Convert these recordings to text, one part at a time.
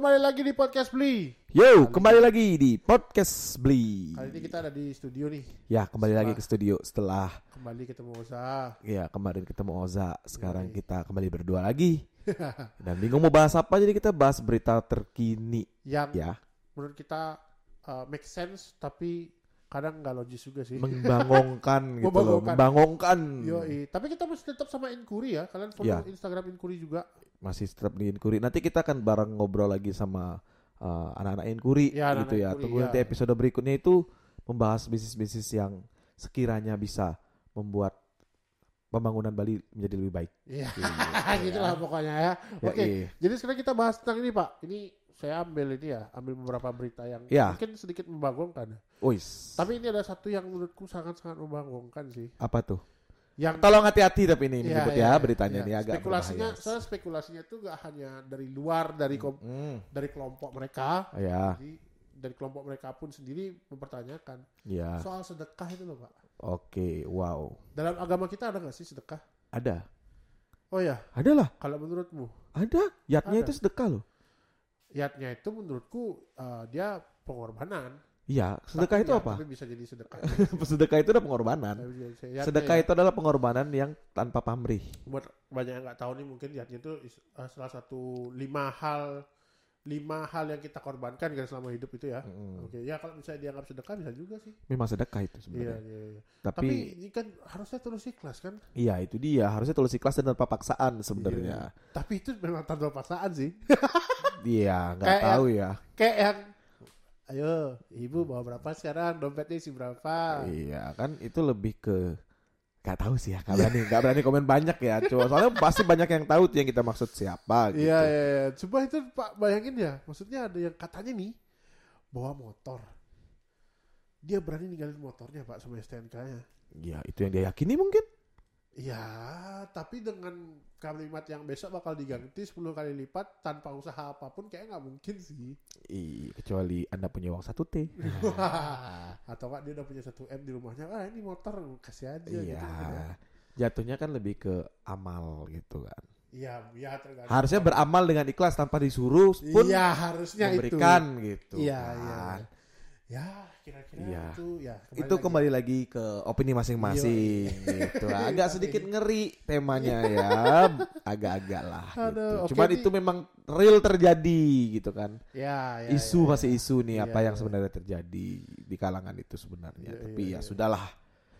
kembali lagi di podcast Beli. Yo, kembali lagi di podcast Beli. Kali ini kita ada di studio nih. Ya, kembali lagi ke studio setelah Kembali ketemu Oza. ya kemarin ketemu Oza, sekarang kita kembali berdua lagi. Dan bingung mau bahas apa jadi kita bahas berita terkini Yang ya, menurut kita uh, make sense tapi kadang nggak logis juga sih. membangongkan gitu loh, Membangongkan. Yoi. Tapi kita masih tetap sama Inkuri ya. Kalian follow Ya. Instagram Inkuri juga. Masih tetap di Inkuri. Nanti kita akan bareng ngobrol lagi sama uh, anak-anak Inkuri Ya, gitu ya. Inkuri, Tunggu ya. nanti episode berikutnya itu membahas bisnis-bisnis yang sekiranya bisa membuat pembangunan Bali menjadi lebih baik. Iya. Gitu gitu lah pokoknya ya. Ya, Oke. iya. Jadi sekarang kita bahas tentang ini Pak. Ini saya ambil ini ya, ambil beberapa berita yang Ya. mungkin sedikit membangongkan. Wis. Tapi ini ada satu yang menurutku sangat-sangat membangongkan sih. apa tuh? Yang Tolong hati-hati tapi ini Iya, menyebut iya, ya iya. beritanya Iya. ini agak spekulasinya, soalnya spekulasinya itu gak hanya dari luar dari kom- Hmm, dari kelompok mereka, ya, jadi dari kelompok mereka pun sendiri mempertanyakan ya. soal sedekah itu loh pak. Oke, wow. Dalam agama kita ada nggak sih sedekah? Ada. Oh ya, Ada lah. kalau menurutmu, Ada. Yatnya Ada. itu sedekah loh. Yatnya itu menurutku uh, dia pengorbanan. Iya, sedekah Tapi itu ya, apa? Tapi bisa jadi sedekah. sedekah itu adalah pengorbanan. Yatnya Sedekah ya. itu adalah pengorbanan yang tanpa pamrih. buat banyak yang nggak tahu nih mungkin yatnya itu uh, salah satu lima hal lima hal yang kita korbankan kan selama hidup itu ya. Mm. Oke, ya kalau misalnya dianggap sedekah bisa juga sih. Memang sedekah itu Iya, sebenarnya. iya, iya. Tapi, Tapi ini kan harusnya terus ikhlas kan? iya itu dia. Harusnya tulus ikhlas dan tanpa paksaan sebenarnya. Tapi itu memang tanpa paksaan sih. Iya, nggak tahu ya. Kayak yang ayo, ibu bawa berapa sekarang? Dompetnya isi berapa? Iya, kan itu lebih ke Gak tahu sih ya, gak berani, gak berani komen banyak ya. Cuma soalnya pasti banyak yang tahu tuh yang kita maksud siapa gitu. Iya, iya, iya. Coba itu Pak bayangin ya. Maksudnya ada yang katanya nih bawa motor. Dia berani ninggalin motornya Pak sama STNK-nya. Ya itu yang dia yakini mungkin. Iya, tapi dengan kalimat yang besok bakal diganti 10 kali lipat tanpa usaha apa pun kayak nggak mungkin sih. Ih, kecuali anda punya uang satu t. Atau nggak dia udah punya satu m di rumahnya, ah ini motor kasih aja Iya. gitu. Jatuhnya kan lebih ke amal gitu kan. Iya, iya tergantung. Harusnya beramal dengan ikhlas tanpa disuruh pun Iya, harusnya memberikan gitu. Iya, kan. iya. Ya, kira-kira Iya. itu ya. Itu lagi. kembali lagi ke opini masing-masing gitu. Agak sedikit ngeri temanya ya, agak-agak lah gitu. Aduh, oke Cuman itu memang real terjadi gitu kan. Ya, ya, isu ya, masih ya. isu nih apa Iya, yang iya. sebenarnya terjadi di kalangan itu sebenarnya. Iya, Tapi iya, ya iya. sudahlah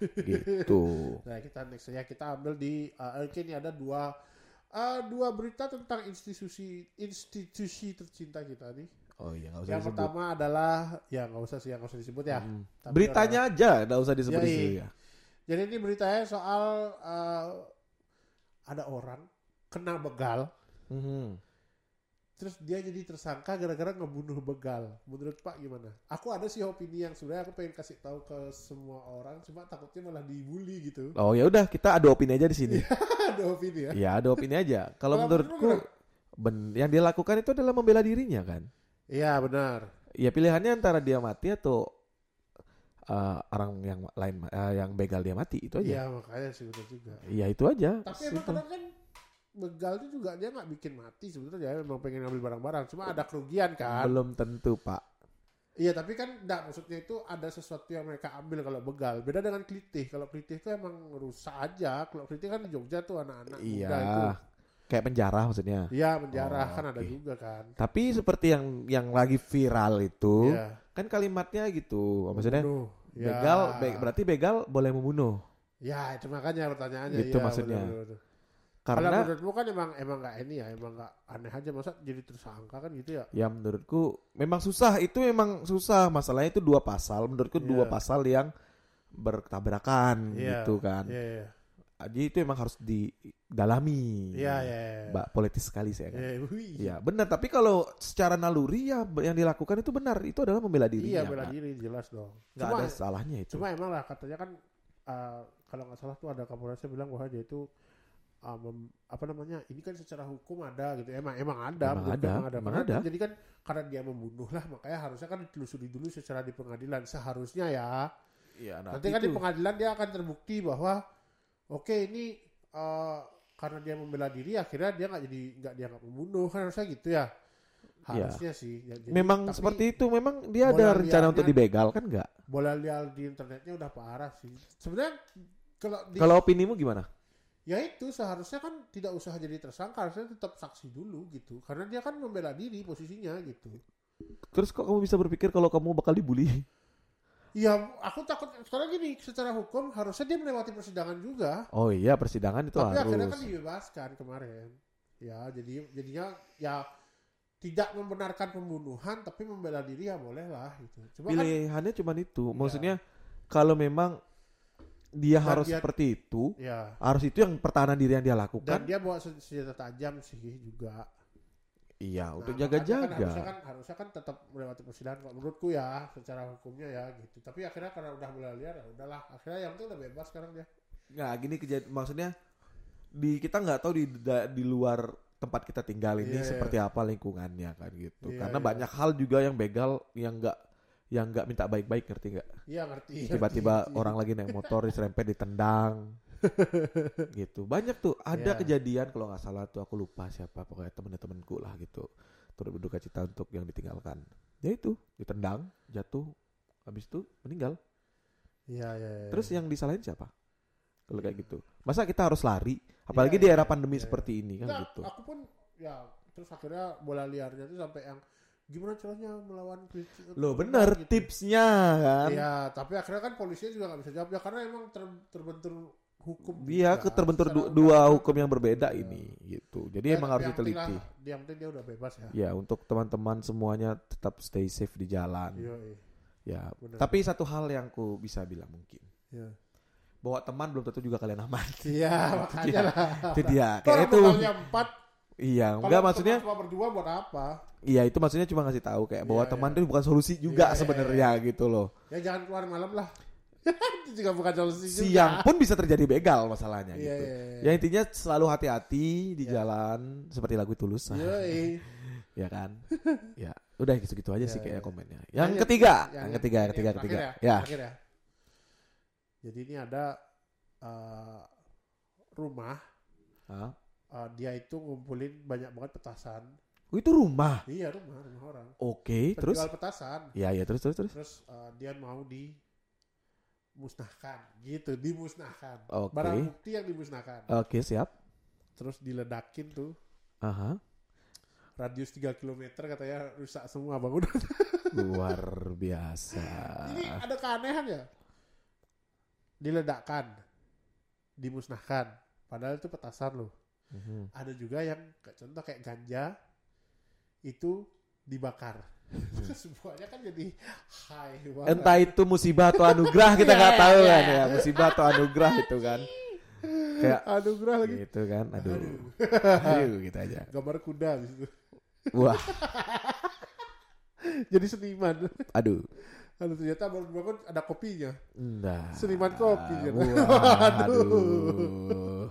gitu. Nah, kita next ya kita ambil di uh, ini ada dua uh, dua berita tentang institusi institusi tercinta kita nih. Oh iya nggak usah Yang disebut. pertama adalah ya nggak usah sih yang nggak usah disebut ya. Hmm. Tapi Beritanya aja nggak usah disebut Yoi. di sini ya. Jadi ini beritanya soal uh, ada orang kena begal, Mhm. terus dia jadi tersangka gara-gara ngebunuh begal. Menurut Pak gimana? Aku ada sih opini yang sebenarnya aku pengen kasih tahu ke semua orang, cuma takutnya malah dibully gitu. Oh ya udah kita ada opini aja di sini. ada opini ya. Iya ada opini aja. Kalau menurutku menurut ben, yang dia lakukan itu adalah membela dirinya kan. Iya benar. Ya pilihannya antara dia mati atau uh, orang yang lain uh, yang begal dia mati itu aja. Iya makanya sih benar juga. Iya itu aja. Tapi emang kadang kan begal itu juga dia nggak bikin mati sebenarnya memang pengen ngambil barang-barang cuma ada kerugian kan belum tentu pak. iya tapi kan enggak maksudnya itu ada sesuatu yang mereka ambil kalau begal beda dengan klitih kalau klitih itu emang rusak aja kalau klitih kan di Jogja tuh anak-anak muda itu Iya. Kayak penjara maksudnya. iya menjarah Oh, kan ada oke. juga kan Tapi seperti yang yang lagi viral itu, Iya. kan kalimatnya gitu. Maksudnya Membunuh. Ya. begal be- berarti begal boleh membunuh. ya itu makanya pertanyaannya Gitu iya, maksudnya. bener, bener, bener. kalau Karena menurutmu kan emang emang nggak ini ya emang nggak aneh aja masa jadi tersangka kan gitu ya ya menurutku memang susah. Itu memang susah. Masalahnya itu dua pasal. Menurutku dua Iya. pasal yang bertabrakan Iya. gitu kan. iya iya Jadi itu emang harus didalami. iya iya iya. Mbak politis sekali saya kan. Iya. Ya benar. Tapi kalau secara naluri ya yang dilakukan itu benar. Itu adalah membela Iya dirinya. bela kan. diri jelas dong. Cuma, ada salahnya itu. cuma emang lah katanya kan uh, kalau nggak salah tuh ada kapolresnya bilang bahwa dia itu uh, mem- apa namanya ini kan secara hukum ada gitu emang emang ada Emang ada, emang ada. emang ada. jadi kan karena dia membunuh lah makanya harusnya kan ditelusuri dulu secara di pengadilan seharusnya ya Iya, nah, nanti kan di itu. pengadilan dia akan terbukti bahwa oke ini uh, karena dia membela diri akhirnya dia nggak jadi nggak dianggap membunuh kan harusnya gitu ya harusnya sih Ya, jadi- memang tapi seperti itu. Memang dia ada rencana untuk dibegal kan enggak? bola liar di internetnya udah parah sih sebenarnya kalau di Kalau opinimu gimana? ya itu seharusnya kan tidak usah jadi tersangka harusnya tetap saksi dulu gitu karena dia kan membela diri posisinya gitu Terus kok kamu bisa berpikir kalau kamu bakal dibully? Ya aku takut sekarang gini secara hukum harusnya dia melewati persidangan juga Oh iya, persidangan itu tapi akhirnya harus. kan dibebaskan kemarin ya jadi jadinya ya tidak membenarkan pembunuhan tapi membela diri ya boleh lah gitu cuma kan Pilihannya cuma itu. Iya. Maksudnya kalau memang dia Dan harus dia- seperti itu, ya harus itu yang pertahanan diri yang dia dan lakukan. dia bawa sen- senjata tajam sih juga Iya, Nah, untuk makanya jaga-jaga. Kan harusnya kan harusnya kan tetap melewati persidangan kalau menurutku ya secara hukumnya ya gitu. Tapi akhirnya karena udah bola liar ya udahlah. Akhirnya yang penting udah bebas sekarang dia. Nggak, gini kejadian maksudnya di kita nggak tahu di di luar tempat kita tinggal ini Iya, iya. seperti apa lingkungannya kan gitu. Iya, Karena iya. banyak hal juga yang begal yang nggak yang nggak minta baik-baik ngerti nggak? Iya ngerti. Tiba-tiba ngerti. orang lagi naik motor diserempet ditendang. gitu. Banyak tuh ada Iya. kejadian kalau nggak salah tuh aku lupa siapa pokoknya temen-temenku lah gitu. Turut berduka cita untuk yang ditinggalkan. Ya itu, ditendang, jatuh, habis itu meninggal. Iya iya. iya. Terus yang disalahin siapa? Kalau kayak gitu. Masa kita harus lari? Apalagi Iya, di iya, era pandemi iya, seperti ini kan Enggak, gitu. aku pun ya terus akhirnya bola liarnya tuh sampai yang gimana caranya melawan Loh bener gitu. tipsnya kan. Iya, tapi akhirnya kan polisinya juga nggak bisa jawab ya karena emang ter- terbentur hukum. Dia juga. terbentur du- dua hukum yang berbeda Iya. ini gitu. Jadi Ya, emang harus diteliti. Yang penting dia udah bebas ya. Ya untuk teman-teman semuanya tetap stay safe di jalan. Iya, iya. Ya. Benar. Tapi satu hal yang ku bisa bilang mungkin Iya. bahwa teman belum tentu juga kalian aman. Iya, makanya lah. itu dia. Kayak itu. empat, Iya, kalau enggak maksudnya cuma berdua buat apa? iya itu maksudnya cuma ngasih tahu kayak bahwa Iya, teman iya. itu bukan solusi juga Iya, iya, sebenarnya gitu loh. Ya jangan keluar malam lah. Itu juga bukan solusi juga. Siang pun bisa terjadi begal masalahnya Iya, gitu. iya, iya. Ya intinya selalu hati-hati di Iya. jalan seperti lagu tulus. Iya, iya. ya kan? ya, udah gitu-gitu aja Iya, sih kayaknya iya. komennya. Yang Yang- ketiga, yang- yang ketiga, yang ketiga, yang ketiga. Ya. Terakhir ya. Jadi ini ada eh, rumah Hah? eh, dia itu ngumpulin banyak banget petasan. Oh, itu rumah. Iya rumah rumah orang. Oke, terus? Penjual petasan. Ya, ya terus terus terus. Terus eh, dia mau dimusnahkan, gitu, dimusnahkan. Oke. Barang bukti yang dimusnahkan. Oke, siap. Terus diledakin tuh Aha. radius 3 km katanya rusak semua bangunan. Luar biasa. Ini ada keanehan ya. Diledakkan, dimusnahkan. Padahal itu petasan loh. Mhm. Ada juga yang contoh kayak ganja itu dibakar. Semuanya kan jadi high banget. Entah itu musibah atau anugerah kita Iya, nggak iya, tahu iya. kan ya. Musibah atau anugerah itu kan. Kayak Anugerah lagi. gitu kan. Aduh. Aduh. Aduh gitu aja. Gambar kuda di situ. Wah, Jadi seniman. aduh. Aduh ternyata baru bangun ada kopinya. Nah. Seniman kopi kan. Wah, aduh.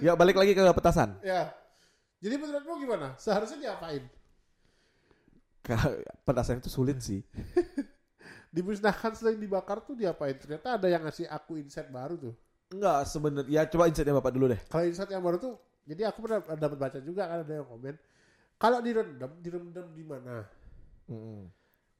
Ya balik lagi ke petasan. Ya. Jadi menurutmu gimana? Seharusnya diapain? Petasan itu sulit sih. Dimusnahkan selain dibakar tuh diapain? Ternyata ada yang ngasih aku insight baru tuh. Enggak sebenarnya. Ya coba insightnya bapak dulu deh. Kalau insight yang baru tuh, jadi aku pernah dapat baca juga kan ada yang komen. Kalau direndam, direndam di mana? Mm-mm.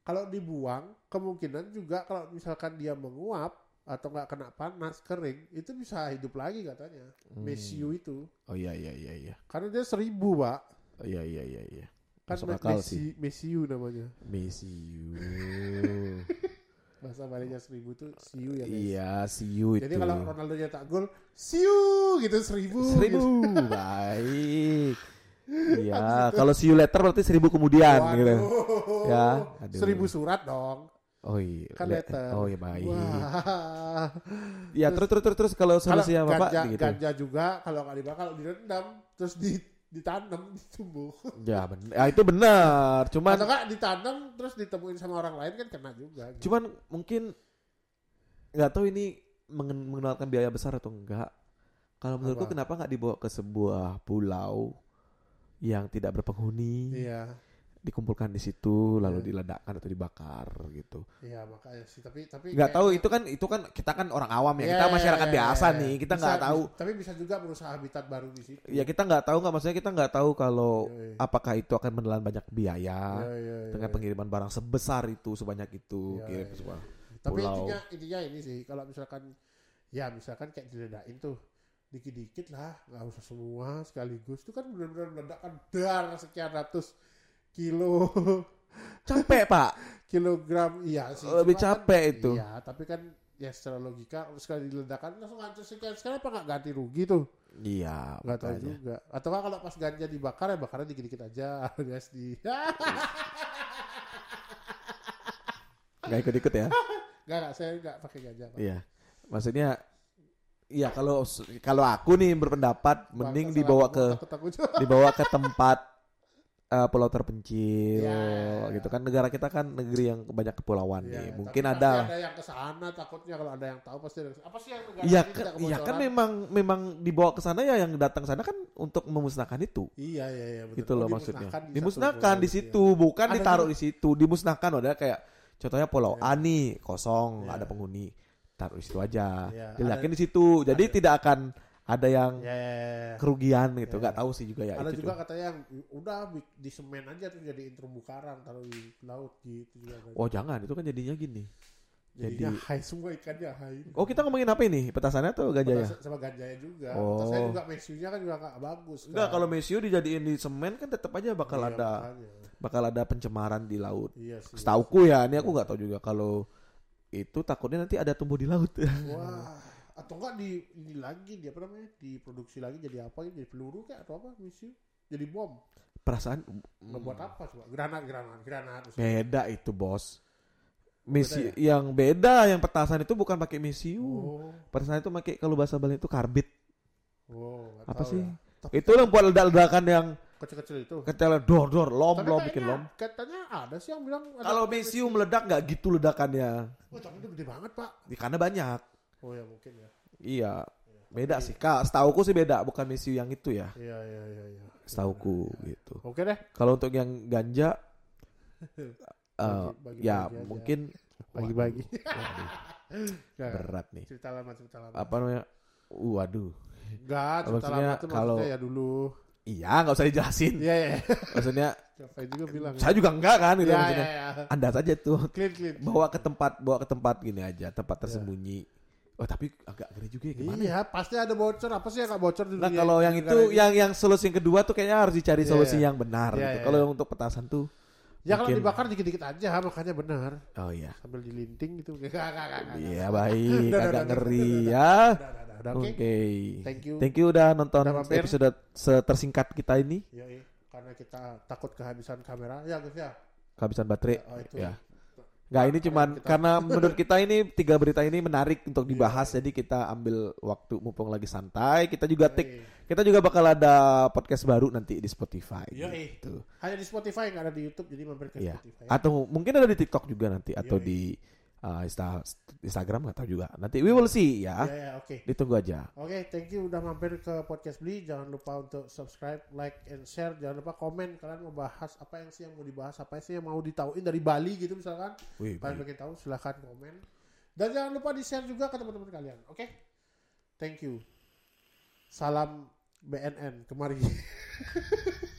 Kalau dibuang, kemungkinan juga kalau misalkan dia menguap atau nggak kena panas kering, itu bisa hidup lagi katanya. Hmm. Mesiu itu, Oh iya iya iya iya. karena dia seribu pak, Oh iya iya iya iya. Kan Masuk akal mesi, sih. mesiu namanya. Mesiu. Bahasa Baliknya seribu itu siu ya guys. iya, siu itu. Jadi kalau Ronaldo nyetak gol, siu gitu seribu. seribu Gitu. baik. Iya, kalau see you later berarti seribu kemudian gitu. Waduh. Ya, aduh. Seribu surat dong. Oh iya. Kan le- letter. Oh iya baik. Wah. Ya terus terus terus, terus kalau solusinya Bapak ganja, gitu. ganja juga kalau nggak dibakar kalau direndam terus di, ditanam ditumbuh. Ya benar. Ya itu benar. Cuman Atau ditanam terus ditemuin sama orang lain kan kena juga. gitu. cuman mungkin nggak tahu ini mengen- mengenalkan biaya besar atau enggak. Kalau menurutku Apa? kenapa nggak dibawa ke sebuah pulau yang tidak berpenghuni Iya. Dikumpulkan di situ lalu Iya. diledakkan atau dibakar gitu. Iya makanya sih tapi tapi Nggak tahu itu kan itu kan kita kan orang awam ya. Iya, Kita iya, masyarakat iya, biasa iya. nih. Kita nggak tahu. bisa- tapi bisa juga berusaha habitat baru di situ Ya kita nggak tahu nggak maksudnya kita nggak tahu kalau Iya, iya. apakah itu akan menelan banyak biaya Iya, iya, iya, dengan iya. pengiriman barang sebesar itu sebanyak itu Iya, kirim ke sebuah Tapi pulau. intinya intinya ini sih kalau misalkan ya misalkan kayak diledakin tuh dikit-dikit lah nggak usah semua sekaligus itu kan benar-benar meledakan dar sekian ratus kilo. Capek pak? Kilogram iya sih. Lebih kan- capek itu. iya tapi kan ya secara logika sekali diledakan langsung hancur sekian sekarang apa nggak ganti rugi tuh? Iya nggak tahu juga. Atau nggak kalau pas ganja dibakar ya bakarnya dikit-dikit aja alias di nggak ikut ikut ya? Nggak nggak saya nggak pakai ganja Pak. iya. Maksudnya Iya kalau kalau aku nih berpendapat mending dibawa ke dibawa ke tempat eh, pulau terpencil Ya. gitu kan negara kita kan negeri yang banyak kepulauan Iya, nih mungkin ada ada yang ke sana takutnya kalau ada yang tahu pasti ada apa sih yang negara Iya ini kan, iya kan memang memang dibawa ke sana ya yang datang sana kan untuk memusnahkan itu. iya iya iya betul. Gitu Oh, loh maksudnya. dimusnahkan di Dimusnahkan situ, bukan Ada ditaruh di situ. Dimusnahkan udah kayak contohnya pulau Iya. A nih kosong, Iya. nggak ada penghuni. Taruh di situ aja. Iya, Diledakin ada- di situ. Jadi ada- tidak akan ada yang iya. Iya, iya, iya. kerugian gitu. Iya. nggak tahu sih juga ya ada itu. juga tuh. katanya yang udah di semen aja tuh jadiin terumbu karang taruh di laut gitu juga. Oh jangan, itu kan jadinya gini. jadi- hai semua ikannya hai Oh kita ngomongin apa ini? Petasannya atau gajah ya? Sama ganjanya juga Oh. Petasnya juga mesunya kan juga nggak bagus Enggak, kan. kalau mesio dijadiin di semen kan tetap aja bakal Iya, ada makanya. bakal ada pencemaran di laut. iya sih Setauku ya, ini aku nggak tahu juga kalau itu takutnya nanti ada tumbuh di laut. wah atau enggak di ini lagi dia apa namanya diproduksi lagi jadi apa gitu jadi peluru kayak atau apa misi jadi bom Perasaan Mau buat apa coba granat granat granat misalnya. beda itu bos. Misi Beda ya? yang beda yang petasan itu bukan pakai mesiu. oh Petasan itu pakai kalau bahasa Bali itu karbit. oh nggak Apa sih? ya. Tapi Itu yang buat ledak-ledakan yang kecil-kecil itu ketel dor dor lom tapi lom kayaknya, bikin lom. katanya ada sih yang bilang Kalau mesiu meledak nggak gitu ledakannya. oh tapi itu gede banget pak Ya, Karena banyak. Oh ya mungkin ya Iya. Beda sih kak. Setauku sih beda, bukan mesiu yang itu ya. iya iya iya iya Setauku gitu. oke deh Kalau untuk yang ganja, eh, Bagi- bagi- ya bagi aja. mungkin Bagi-bagi. Berat nih. cerita lama cerita lama Apa namanya? Uh, waduh. enggak cerita Maksudnya lama tuh kalau- ya dulu Iya, nggak usah dijelasin. iya iya Maksudnya Siapa juga bilang saya juga enggak kan gitu ya, maksudnya. ya, ya. Anda saja tuh clean clean bawa ke tempat bawa ke tempat gini aja, tempat tersembunyi. Oh, tapi agak ngeri juga ya gimana? ya? iya pasti ada bocor apa sih yang nggak bocor di Nah, dunia kalau yang itu yang yang solusi yang kedua tuh kayaknya harus dicari Iya, solusi iya. yang benar Iya, gitu. iya, Kalau iya. yang untuk petasan tuh ya kalau mungkin- dibakar dikit-dikit aja makanya benar Oh iya. sambil dilinting gitu Iya baik, agak ngeri ya. Oke. oke thank you Thank you udah nonton Udah episode tersingkat kita ini. Yoi, karena kita takut kehabisan kamera ya guys ya Kehabisan baterai. oh, itu Ya. Nggak ini cuman Kita- karena menurut kita ini tiga berita ini menarik untuk dibahas Iya. jadi kita ambil waktu mumpung lagi santai. Kita juga take kita juga bakal ada podcast baru nanti di Spotify Yoi. gitu. hanya di Spotify nggak ada di YouTube jadi mampir ke Iya. Spotify Atau mungkin ada di TikTok juga nanti atau Yoi. di uh, Insta- Instagram nggak tahu juga. Nanti we will see ya. ya ya oke Ditunggu aja. Oke, thank you udah mampir ke podcast Beli. Jangan lupa untuk subscribe, like, and share. Jangan lupa komen kalian mau bahas apa yang sih yang mau dibahas, apa sih yang mau ditauin dari Bali gitu misalkan. Wih, Kalian pengen tahu silahkan komen. Dan jangan lupa di share juga ke teman-teman kalian. Oke, thank you. Salam BNN kemari.